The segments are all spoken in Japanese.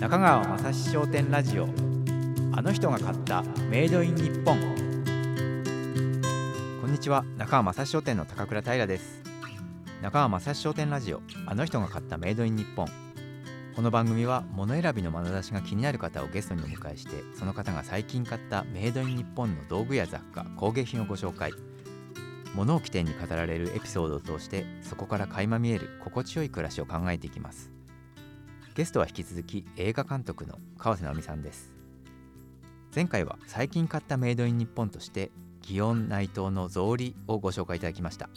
中川雅史商店ラジオ。あの人が買ったメイドイン日本。こんにちは。中川雅史商店の高倉平です。中川雅史商店ラジオ。あの人が買ったメイドイン日本。この番組は物選びの眼差しが気になる方をゲストにお迎えしてその方が最近買ったメイドイン日本の道具や雑貨工芸品をご紹介。物を起点に語られるエピソードを通してそこから垣間見える心地よい暮らしを考えていきます。ゲストは引き続き映画監督の川瀬直美さんです。前回は最近買ったメイドイン日本として祇園内藤の草履をご紹介いただきました。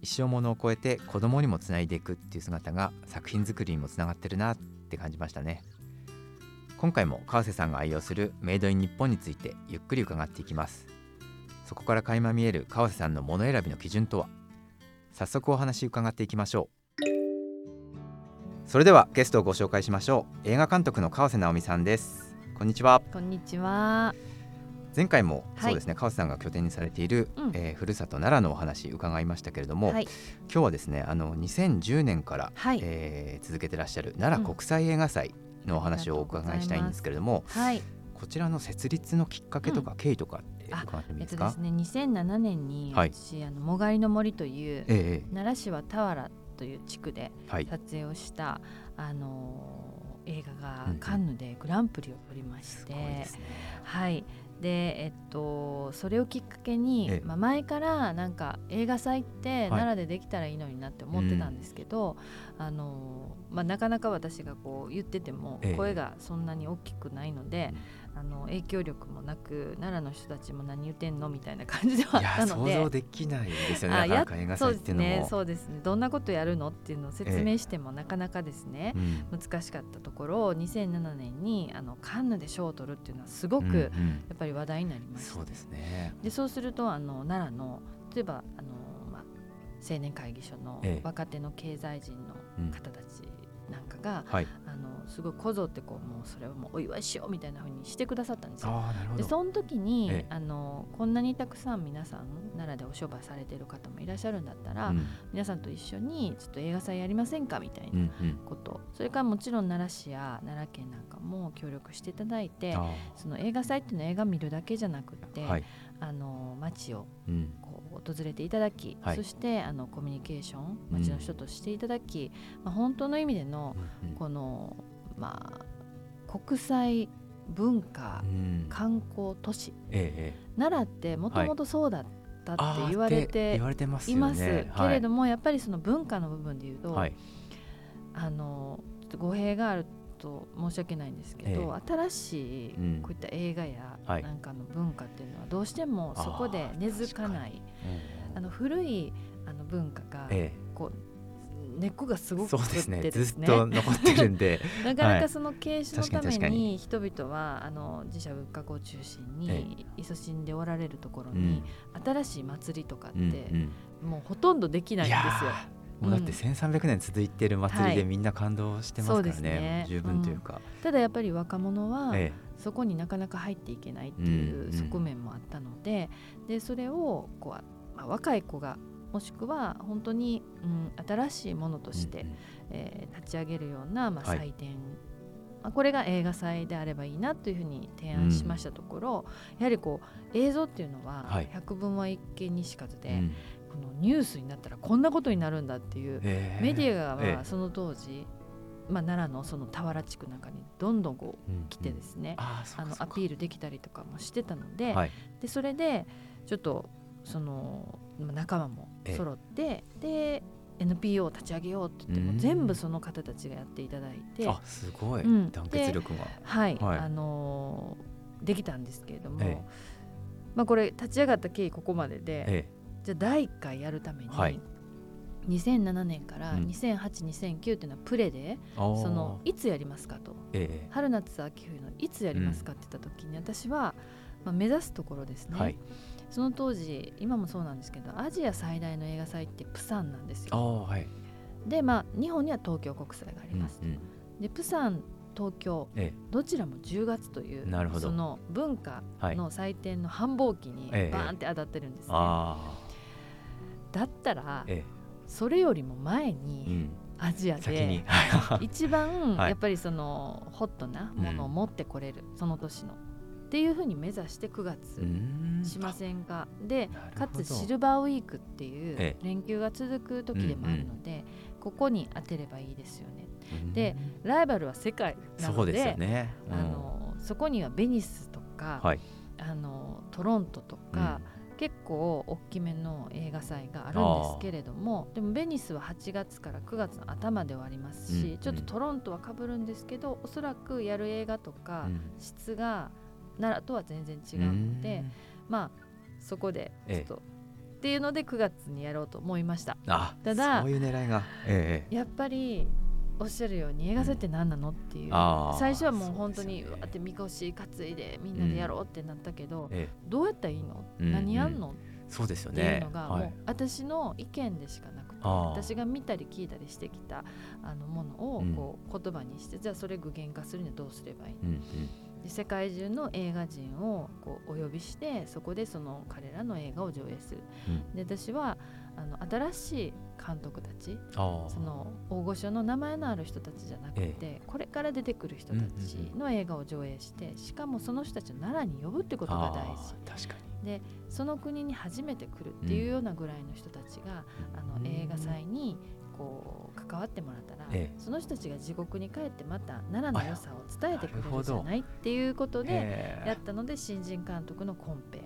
一生ものを超えて子供にもつないでいくっていう姿が作品作りにもつながってるなって感じましたね。今回も川瀬さんが愛用するメイドイン日本についてゆっくり伺っていきます。そこから垣間見える川瀬さんの物選びの基準とは？早速お話伺っていきましょう。それではゲストをご紹介しましょう。映画監督の川瀬直美さんです。こんにちは。こんにちは。前回もはい。そうですね、川瀬さんが拠点にされている、うん。えーふるさと奈良のお話伺いましたけれども、はい。今日はですねあの2010年から、はい。えー続けてらっしゃる奈良国際映画祭のお話をお伺いしたいんですけれども、はい。こちらの設立のきっかけとか経緯とかってあ伺ってもいいですか、えっとですね、2007年にはい。私、あのもがいの森というええ。奈良市は田原という地区ではい。撮影をした、あのー映画がうんうん。カンヌでグランプリを取りましすて、ごいですね。はい。でえっとそれをきっかけに、ええ。まあ、前からなんか映画祭って奈良でできたらいいのになって思ってたんですけど、あのまあ、なかなか私がこう言っててもええ。声がそんなに大きくないので、あの影響力もなく奈良の人たちも何言ってんのみたいな感じではあったので。想像できないですよね。映画祭っていうのも。ですね。そうですね。どんなことやるのっていうのを説明してもなかなかですね、うん。難しかったところ2007年にあのカンヌで賞を取るっていうのはすごく、うんうん。やっぱり話題になりました。そうですね。でそうするとあの奈良の例えばあの、まあ、青年会議所のええ。若手の経済人のうん。方たちなんかが、はい。あのすごいこぞってこうもうそれをもうお祝いしようみたいな風にしてくださったんですよ。でその時に、ええ。あのこんなにたくさん皆さん奈良でお商売されてる方もいらっしゃるんだったら、うん。皆さんと一緒にちょっと映画祭やりませんかみたいなうんうん。こと、それからもちろん奈良市や奈良県なんかも協力していただいてあその映画祭っていうのは映画見るだけじゃなくって、ーはいあの街をうん。こう訪れていただき、はい。そしてあのコミュニケーション街の人としていただき、まあ、本当の意味でのうんうん。この、まあ、国際文化うん。観光都市ええええ。奈良ってもともとそうだったって言われってて言われてますよね。います、けれどももやっぱりその文化の部分で言うと、はい。あのちょっと語弊があると申し訳ないんですけど、新しいうんこういった映画やはい。なんかの文化っていうのはどうしてもそこで根付かない。うんあの古いあの文化がえこう根っこがすえごくそうですね。ずっと残ってるんで。なかはない。かその継承のために人々はあの自社仏閣を中心えに勤しんでおられるところにうん。新しい祭りとかっうんてうん。もうほとんどできないんですよ。ーもうだってうん。1300年続いてる祭りはい。でみんな感動してますからそうですね。ね十分というか。ただやっぱり若者はえそこになかなか入っていけないってうんいううん側面もあったので,、でそれをこう、まあ、若い子がもしくは本当に、うん、新しいものとえして、うんうん。えー立ち上げるような、まあ、はい。祭典、まあ、これが映画祭であればいいなというふうに提案しましたところ、やはりこう映像っていうのははい。百聞は一見にしかずで、うんこのニュースになったらこんなことになるんだっていう、ええメディアがええ。まあその当時、まあ、奈良のその田原地区なんかにどんどんこううん来てですね、あのアピールできたりとかもしてたので,、はい。でそれでちょっとそのまあ仲間も揃ってで NPO を立ち上げようって言ってうん。も全部その方たちがやっていただいて。あすごい。うん。団結力が。はい、はい。あのーできたんですけれども、ええ。まあ、これ立ち上がった経緯ここまでで、えじゃあ第1回やるために、はい。2007年からうん。20082009っていうのはプレで、えあー。そのいつやりますかと。ええ。春夏秋冬のいつやりますかって言った時に私は、まあ、目指すところですね、はい。その当時今もそうなんですけどアジア最大の映画祭ってプサンなんですあよ。ーはい。でまあ日本には東京国際があります。うんうん。でプサン東京えどちらも10月というその文化はい。の祭典の繁忙期にええ。バーンって当たってるんですね。あだったらーえ。それよりも前えうにん。アジアで 一番はい。やっぱりそのホットなものを持ってこれる、その年の。っていうふうに目指して9う月ん。しませんか。でかつシルバーウィークっていうえ連休が続く時でもあるので、ここに当てればいいですよね。うん。でライバルは世界なのでそうでね、うんあのそこにはベニスとか、はい。あのトロントとか、結構大きめの映画祭があるんですけれどもでもベニスは8月から9月の頭で終わりますし、うんちょっとトロントはかぶるんですけどおそらくやる映画とかうん。質が奈良とは全然違うので、まあそこでちょっと、っていうので9月にやろうと思いました。あただそういう狙いが。ええ。やっぱりおっしゃるように映画祭って何なのっていう、最初はもう本当にわーってみこし担いでみんなでやろうってなったけど、えどうやったらいいの、うん何やんのえそうですよっていうねのが、はいもう私の意見でしかなくて私が見たり聞いたりしてきたあのものをうん。こう言葉にして、じゃあそれ具現化するにはどうすればいいの、で世界中の映画人をこうお呼びしてそこでその彼らの映画を上映する。うん。で私はあの新しい監督たちその大御所の名前のある人たちじゃなくて、えこれから出てくる人たちの映画を上映してしかもその人たちを奈良に呼ぶってことが大事。確かに。その国に初めて来るっていうようなぐらいの人たちが、あのうん映画祭にこう関わってもらったら、ええ。その人たちが地獄に帰ってまた奈良の良さを伝えてくれなるじゃないっていうことでやったので新人監督のコンペ。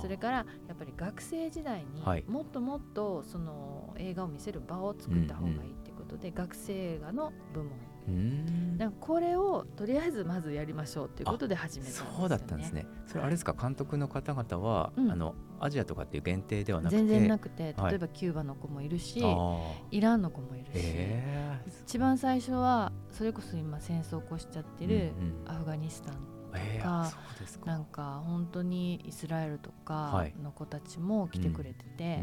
それからやっぱり学生時代にはい。もっともっとその映画を見せる場を作った方がいいっていうことで、学生映画の部門だからこれをとりあえずまずやりましょうっていうことで始めたんですよ、ね、そうだったんですね。それあれですか？監督の方々は、うん。あのアジアとかっていう限定ではなくて全然なくてはい。例えばキューバの子もいるし、あー。イランの子もいるし、え一番最初はそれこそ今戦争を起こしちゃってるアフガニスタンー、えー、か。なんか本当にイスラエルとかはい。の子たちも来てくれてて、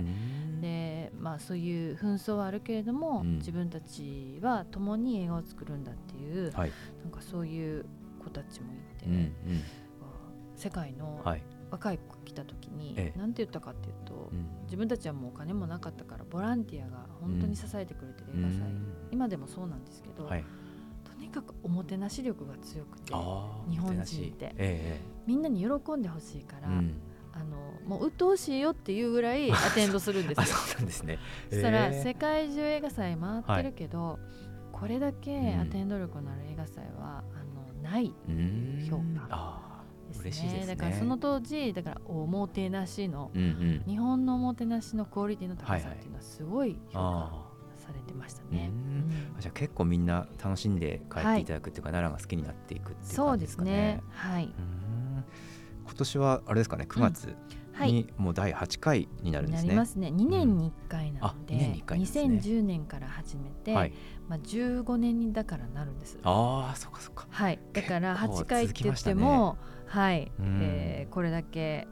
でまあそういう紛争はあるけれども、うん。自分たちは共に映画を作るんだっていう、はい。なんかそういう子たちもいて、世界のはい。若い子来た時にええ。何て言ったかっていうと、うん。自分たちはもうお金もなかったからボランティアが本当に支えてくれてる映画祭、うん。今でもそうなんですけど、にかくおもてなし力が強くて日本人って。えみんなに喜んでほしいから、えうん。あのもう鬱陶しいよっていうぐらい アテンドするんですよ。あ。そうなんですね。そしたらええ。世界中映画祭回ってるけど、これだけアテンド力のある映画祭は、あのないうーん。評価あですね。ね。だからその当時だからおもてなしのーうんうん。日本のおもてなしのクオリティの高はいはいさっていうのはすごい評価あされてましたーね。うんうんじゃあ結構みんな楽しんで帰っていただくっていうか、奈良が好きになっていくっていう感じですかね。すね。はい。今年はあれですかね9月はい。にもう第8回になるんですね。なりますね。2年に1回なあので、2年に1回ですね2010年から始めて、はい。まあ15年にだからなるんです。ああそうかそうか。はい。だから結構8回って言っても、はい、うんえーこれだけ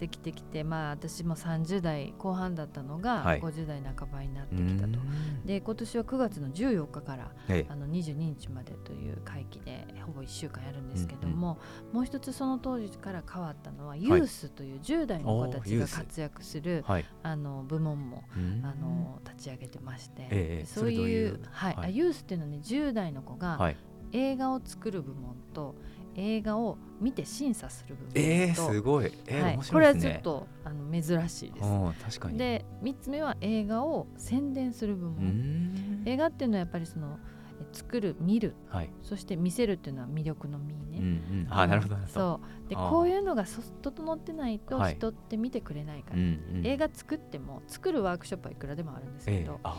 えーできてきて、まあ私も30代後半だったのがはい。50代半ばになってうきたと。ーん。で今年は9月の14日からええ。あの22日までという会期でほぼ1週間やるんですけども、もう一つその当時から変わったのはユースという10代の子たちが活躍するはい。あの部門もうーん。あの立ち上げてまして、ええそういいううはい。はい。あユースっていうのはね10代の子がはい。映画を作る部門と映画を見て審査する部門と、ええすごい。えーはい面、これは。ちょっとあの珍しいです。うん確かに。で3つ目は映画を宣伝する部門。ん映画っていうのはやっぱりそのえ作る見るはい。そして見せるっていうのは魅力の見うんね。うん。あなるほど。そうでこういうのがそ整ってないとはい人って見てくれないから、うんうん。映画作っても作るワークショップはいくらでもあるんですけど、ええあ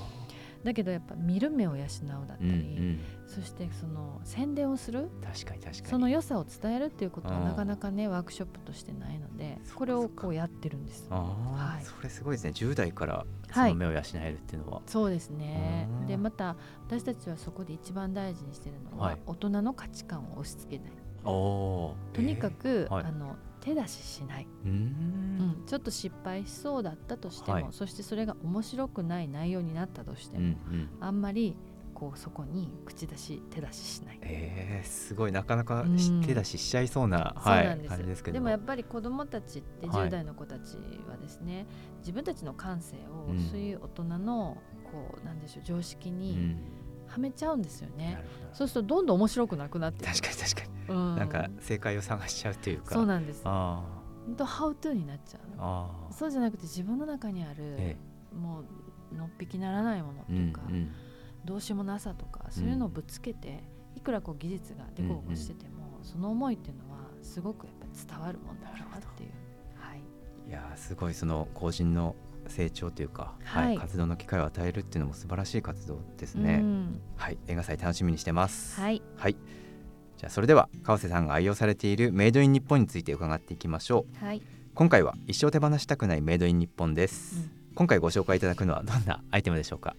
だけどやっぱ見る目を養うだったり、うんうん。そしてその宣伝をする確かに確かに。その良さを伝えるっていうことはうんなかなかねワークショップとしてないのでこれをこうやってるんです。はいそれすごいですね。10代からそはいの目を養えるっていうのは。そうですねうんでまた私たちはそこで一番大事にしてるのは、はい大人の価値観を押し付けない。とにかく、はいあの手出ししない、えー。うんん。ちょっと失敗しそうだったとしても、はいそしてそれが面白くない内容になったとしてうんうも、ん。あんまりこうそこに口出し手出ししない。えー、すごいなかなかしうん手出ししちゃいそうな、そうはいなんです,、感じですけどもやっぱり子どもたちってはい10代の子たちはですね、自分たちの感性をうんそういう大人のこうなんでしょう常識うにんはめちゃうんですよね。そうするとどんどん面白くなくなって確かに確かに、うん、なんか正解を探しちゃうというか。そうなんです。あ本当ハウトゥーになっちゃうそうじゃなくて自分の中にある、えもうのっぴきならないものってえいうか、うん。どうしようもなさとかそういうのをぶつけて、いくらこう技術がでこぼこしてても、その思いっていうのはすごくやっぱり伝わるもんだなっていう。はい、いやーすごいその後進の成長というか、はい活動の機会を与えるっていうのも素晴らしい活動ですね、うん。はい映画祭楽しみにしてます。はい、はい。じゃあそれでは川瀬さんが愛用されているメイドイン日本について伺っていきましょう。はい、今回は一生手放したくないメイドイン日本です、うん。今回ご紹介いただくのはどんなアイテムでしょうか？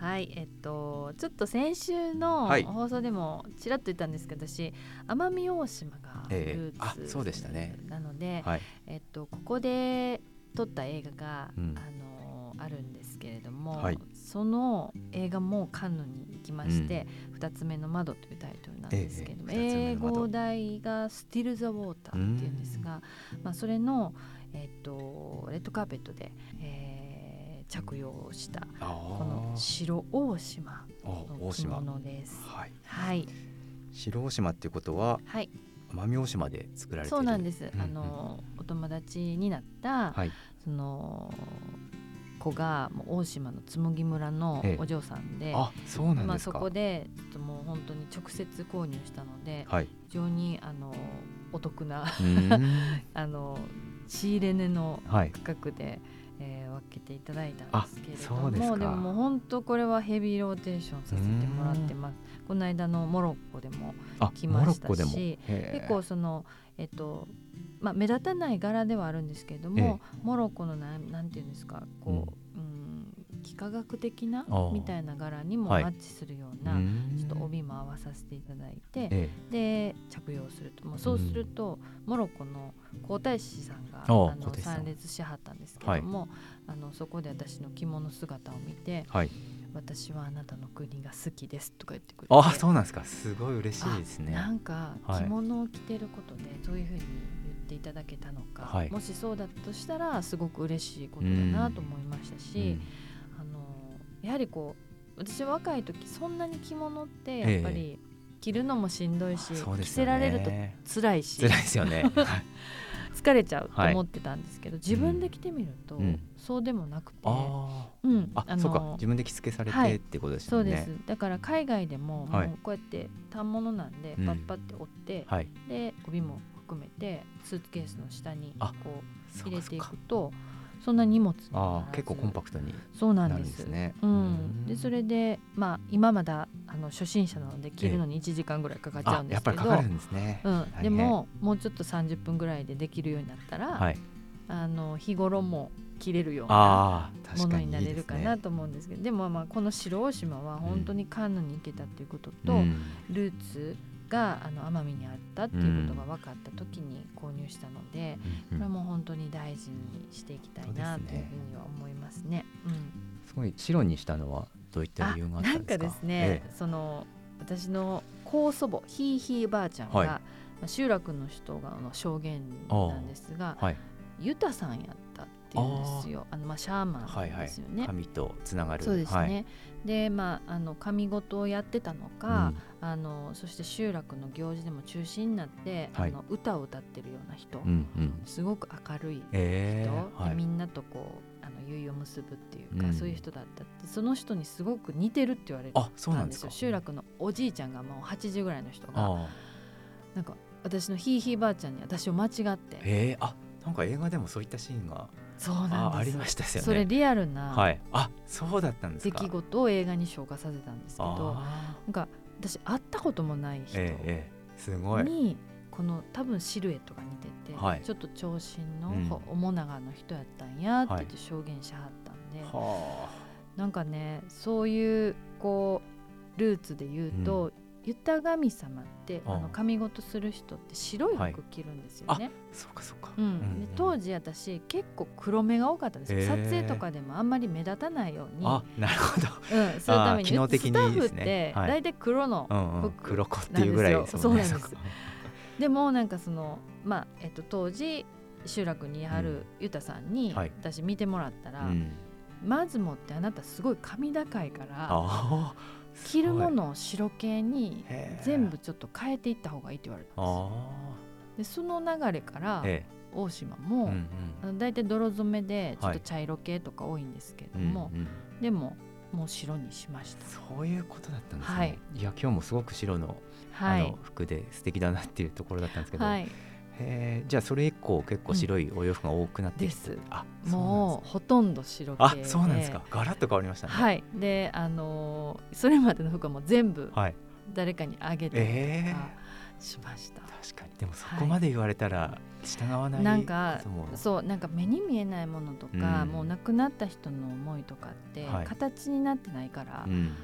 はい、えっとちょっと先週のはい。放送でもちらっと言ったんですけど私奄美大島がええ。ルあーツそうでしたね。なので、はい。えっとここで撮った映画が、うん。あのあるんですけれども、はい。その映画もカンヌに行きまして「二、つ目の窓」というタイトルなんですけれども、ええ英語題が「スティル・ザ・ウォーター」っていうんですが、まあ、それの、えっとレッドカーペットで、えー着用したあこの白大島あの着物です。はい。はい、白大島っていうことははい、奄美大島で作られてそうなんです。うんあのお友達になった、はい。その子がもう大島の紬村のええ。お嬢さんで、あそうなんまあ、そこでちょっともう本当に直接購入したのではい。非常にあのお得な あの仕入れ値のはい。価格で、えー分けていただいたんですけれどもでももう本当これはヘビーローテーションさせてもらってます。この間のモロッコでもあ来ましたし結構そのえっとまあ目立たない柄ではあるんですけれども、モロッコのなんなんていうんですかこう、うん、幾何学的なみたいな柄にもはい。マッチするような、ちょっと帯も合わさせていただいて、えで着用すると。もうそうすると、モロッコの皇太子さんがあの参列しはったんですけども、あのそこで私の着物姿を見てえはい「私はあなたの国が好きです」とか言ってくれてあそうなんですか。すごい嬉しいですね。なんかはい。着物を着てることでそういうふうに言っていただけたのか、はい。もしそうだとしたらすごく嬉しいことだなと思いましたし、あのやはりこう私若い時そんなに着物ってやっぱり着るのもしんどいし、着そうですよね。せられると辛いし。辛いですよね。はい。疲れちゃうとはい思ってたんですけど、自分で着てみると、うん。そうでもなくて、あうん。ーあそうか。自分で着付けされはい。てってことですよね。そうです。だから海外でももはい。うこうやって反物なんでうん。パッパって折って、はい。で帯も含めてスーツケースの下にあこうそ入れていうかそうかくとそんな荷物。あー結構コンパクトにそうななんでですすね。うん、でそれでまあ今まだあの初心者なので着るのに1時間ぐらいかかっちゃあうんですけど、やっぱりかかるんですね。うん、でももうちょっと30分ぐらいでできるようになったら、はい。あの日頃も着れるようなものににないれるかなと思うんですけど。でもまあこの白大島は本当にカンヌに行けたっていうことと、うん。ルーツがあの奄美にあったっていうことが分かった時に購入したので、うんこれはもう本当に大事にしていきたいなというふうには思いますね。うん。すごい白にしたのはどういったあ理由があったなんんですか？かですね、その私の高祖母ひいひいばあちゃんが、はい。まあ、集落の人がの証言なんですがはい。ユタさんやったっていうんですよ。あのまあシャーマンはいはい。ですよね。神とつながる。そうですね、はい。でまああの神事をやってたのか、あのそして集落の行事でも中心になって、はい。あの歌を歌ってるような人、うんうん。すごく明るい人、えーみんなとこうあの結を結ぶっていうか、うん。そういう人だったって。その人にすごく似てるって言われるあそうなんですか。よ集落のおじいちゃんがもう80ぐらいの人があなんか私のひいひいばあちゃんに私を間違って。ーえー、あなんか映画でもそういったシーンがそうなんです。あありましたよね。それリアルなはい。あそうだったんです出か来事を映画に昇華させたんですけどあなんか私会ったこともないー人ええええ。すごい。にこの多分シルエットが似てて、はい。ちょっと長身のうん。ほ面長の人やったんやってはい言って証言しはったんで、はなんかねそういうこうルーツで言うと、ユタ神様ってああ。あの神事する人って白いはい。服着るんですよね。あそうかそうか。うん。当時私結構黒目が多かったんです。撮影とかでもあんまり目立たないように、あなるほど。うん、するために。機能的にスタッフってはい。大体黒の、うんうん。服黒子っていうぐらい。そうなんですでもなんかそのまあ、えっと、当時集落にあるユタさんにはい。私見てもらったら、うん。まずもってあなたすごい髪高いから、あ着るものを白系に全部ちょっと変えていった方がいいって言われたんですでその流れから大島も、うんうん、だいたい泥染めでちょっと茶色系とか多いんですけれども、はいうんうん、でももう白にしました。そういうことだったんですね、はい、いや今日もすごく白の,、あの服で素敵だなっていうところだったんですけど、はい、へじゃあそれ以降結構白いお洋服が多くなってきて、うん、あもうほとんど白系あそうなんですか。ガラッと変わりましたね。はい。であのー、それまでの服はもう全部誰かにあげてとか、えー、しました。確かに。でもそこまで言われたら従わない、なんかそうなんか目に見えないものとか、うん、もう亡くなった人の思いとかって、はい、形になってないから、うん、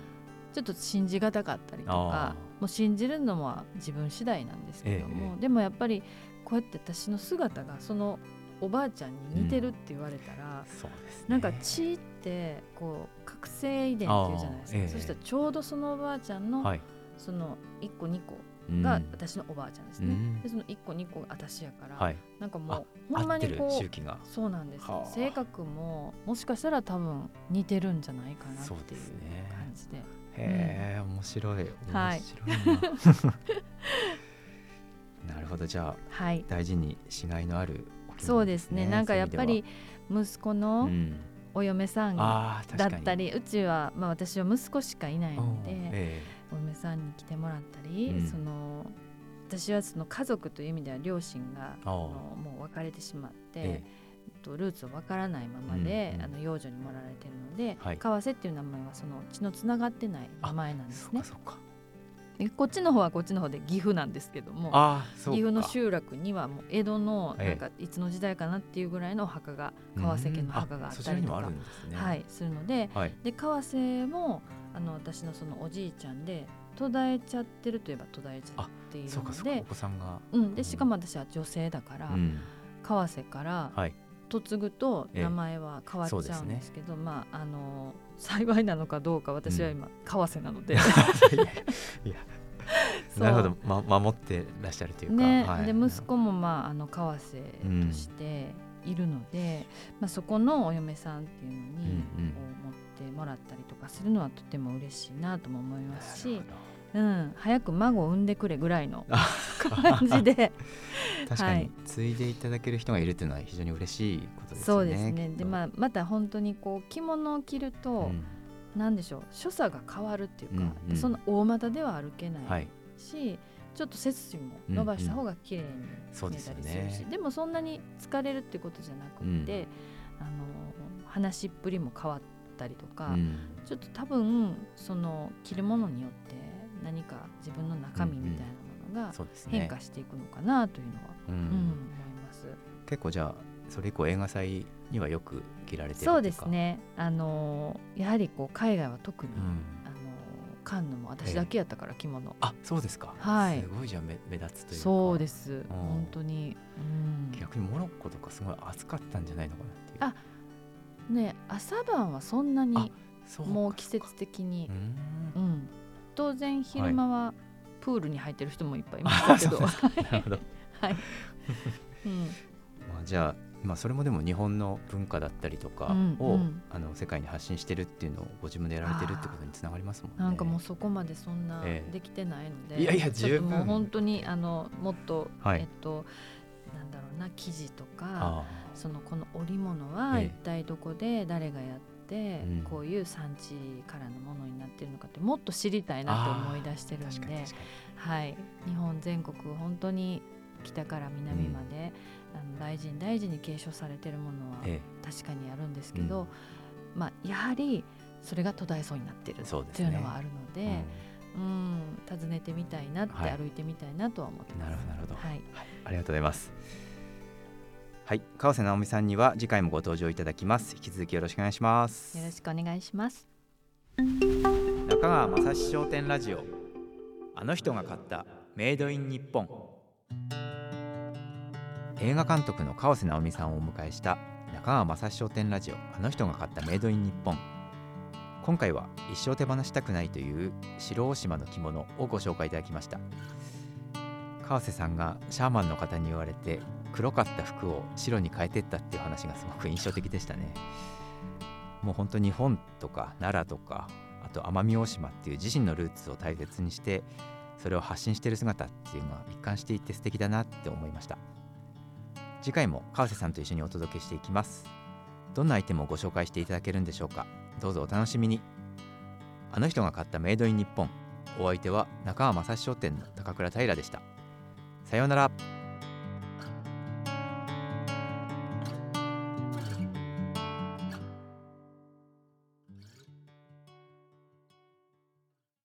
ちょっと信じがたかったりとかもう信じるのは自分次第なんですけども、ええ、でもやっぱりこうやって私の姿がそのおばあちゃんに似てるって言われたら、うん。そうですね、なんか血ってこう覚醒遺伝っていうじゃないですか、ええ、そしたらちょうどそのおばあちゃんの、はい、その1個2個が私のおばあちゃんですね、うん、でその1個2個が私やから、はい、なんかもうほんまにこうそうなんです性格ももしかしたら多分似てるんじゃないかなっていう感じで。へえ、面白い。面白いな、はい なるほど。じゃあ、はい、大事にしがいのある、ね、そうですね。なんかやっぱり息子のお嫁さんだったり、うん、うちは、まあ、私は息子しかいないので、えー、お嫁さんに来てもらったり、うん、その私はその家族という意味では両親があのもう別れてしまって。えーとルーツをわからないままで、うんうん、あの養女にもらわれているので、はい、川瀬っていう名前はその血のつながってない名前なんですね。そうかこっちの方はこっちの方で岐阜なんですけども岐阜の集落にはもう江戸のなんかいつの時代かなっていうぐらいのお墓が川瀬家の墓があったりとか、ね、はいするのではい、で川瀬もあの私のそのおじいちゃんで途絶えちゃってるといえば途絶えちゃっているのでお子さんが、うん、でしかも私は女性だから、うん、川瀬から嫁ぐと名前は変わっちゃうんですけど、まああの幸いなのかどうか私は今、為替なので。いやなるほど、ま、守ってらっしゃるというか、ね。はい、で息子も、まあ、あの為替としているので、うん、まあ、そこのお嫁さんっていうのに、うんうん、持ってもらったりとかするのはとても嬉しいなとも思いますし。うん、早く孫を産んでくれぐらいの感じで。確かに継いでいただける人がいるっていうのは非常に嬉しいことですね。そうですね。で、まあ、また本当にこう着物を着ると、うん、なんでしょう所作が変わるっていうか、うんうん、その大股では歩けないし、はい、ちょっと背筋も伸ばした方が綺麗に見えたりするし、うんうん。でね、でもそんなに疲れるってことじゃなくて、うん、あの話しっぷりも変わったりとか、うん、ちょっと多分その着るものによって何か自分の中身みたいなものが変化していくのかなというのは、うん、うん、思います。結構じゃあそれ以降映画祭にはよく着られてそうですね。あのやはりこう海外は特に、うん、あのカンヌも私だけやったから着物、あそうですか。はい。すごいじゃ目目立つというか。そうです。本当に、うん、逆にモロッコとかすごい暑かったんじゃないのかなっていう。あね朝晩はそんなにもう季節的に。うん、うん当然昼間はプールに入ってる人もいっぱいいましたけど、なるほど。はい、うん、まあ、じゃあまあ、それもでも日本の文化だったりとかを、うんうん、あの世界に発信してるっていうのをご自分でやられてるってことにつながりますもんね。なんかもうそこまでそんなできてないので、ええ、いやいや十分。もう本当にあのもっと、はい、えっとなんだろうな生地とかそのこの織物は一体どこで誰がやって、うん、こういう産地からのものになってるのかってもっと知りたいなと思い出してるんで、はい、日本全国本当に北から南まで、うん、あの大事に大事に継承されてるものは確かにあるんですけど、えまあ、やはりそれが途絶えそうになってるっていうのはあるので。うん、訪ねてみたいなって、歩いてみたいなとは思ってます。なるほど、なるほど。はい、はい、ありがとうございます。はい川瀬直美さんには次回もご登場いただきます。引き続きよろしくお願いします。よろしくお願いします。中川雅史商店ラジオ。あの人が買ったメイドイン日本。映画監督の川瀬直美さんをお迎えした中川雅史商店ラジオ。あの人が買ったメイドイン日本。今回は一生手放したくないという白大島の着物をご紹介いただきました。川瀬さんがシャーマンの方に言われて黒かった服を白に変えてったっていう話がすごく印象的でしたね。もう本当日本とか奈良とかあと奄美大島っていう自身のルーツを大切にしてそれを発信している姿っていうのは一貫していて素敵だなって思いました。次回も川瀬さんと一緒にお届けしていきます。どんなアイテムをご紹介していただけるんでしょうか。どうぞお楽しみに。あの人が買ったメイドイン日本。お相手は中川正史商店の高倉平でした。さようなら。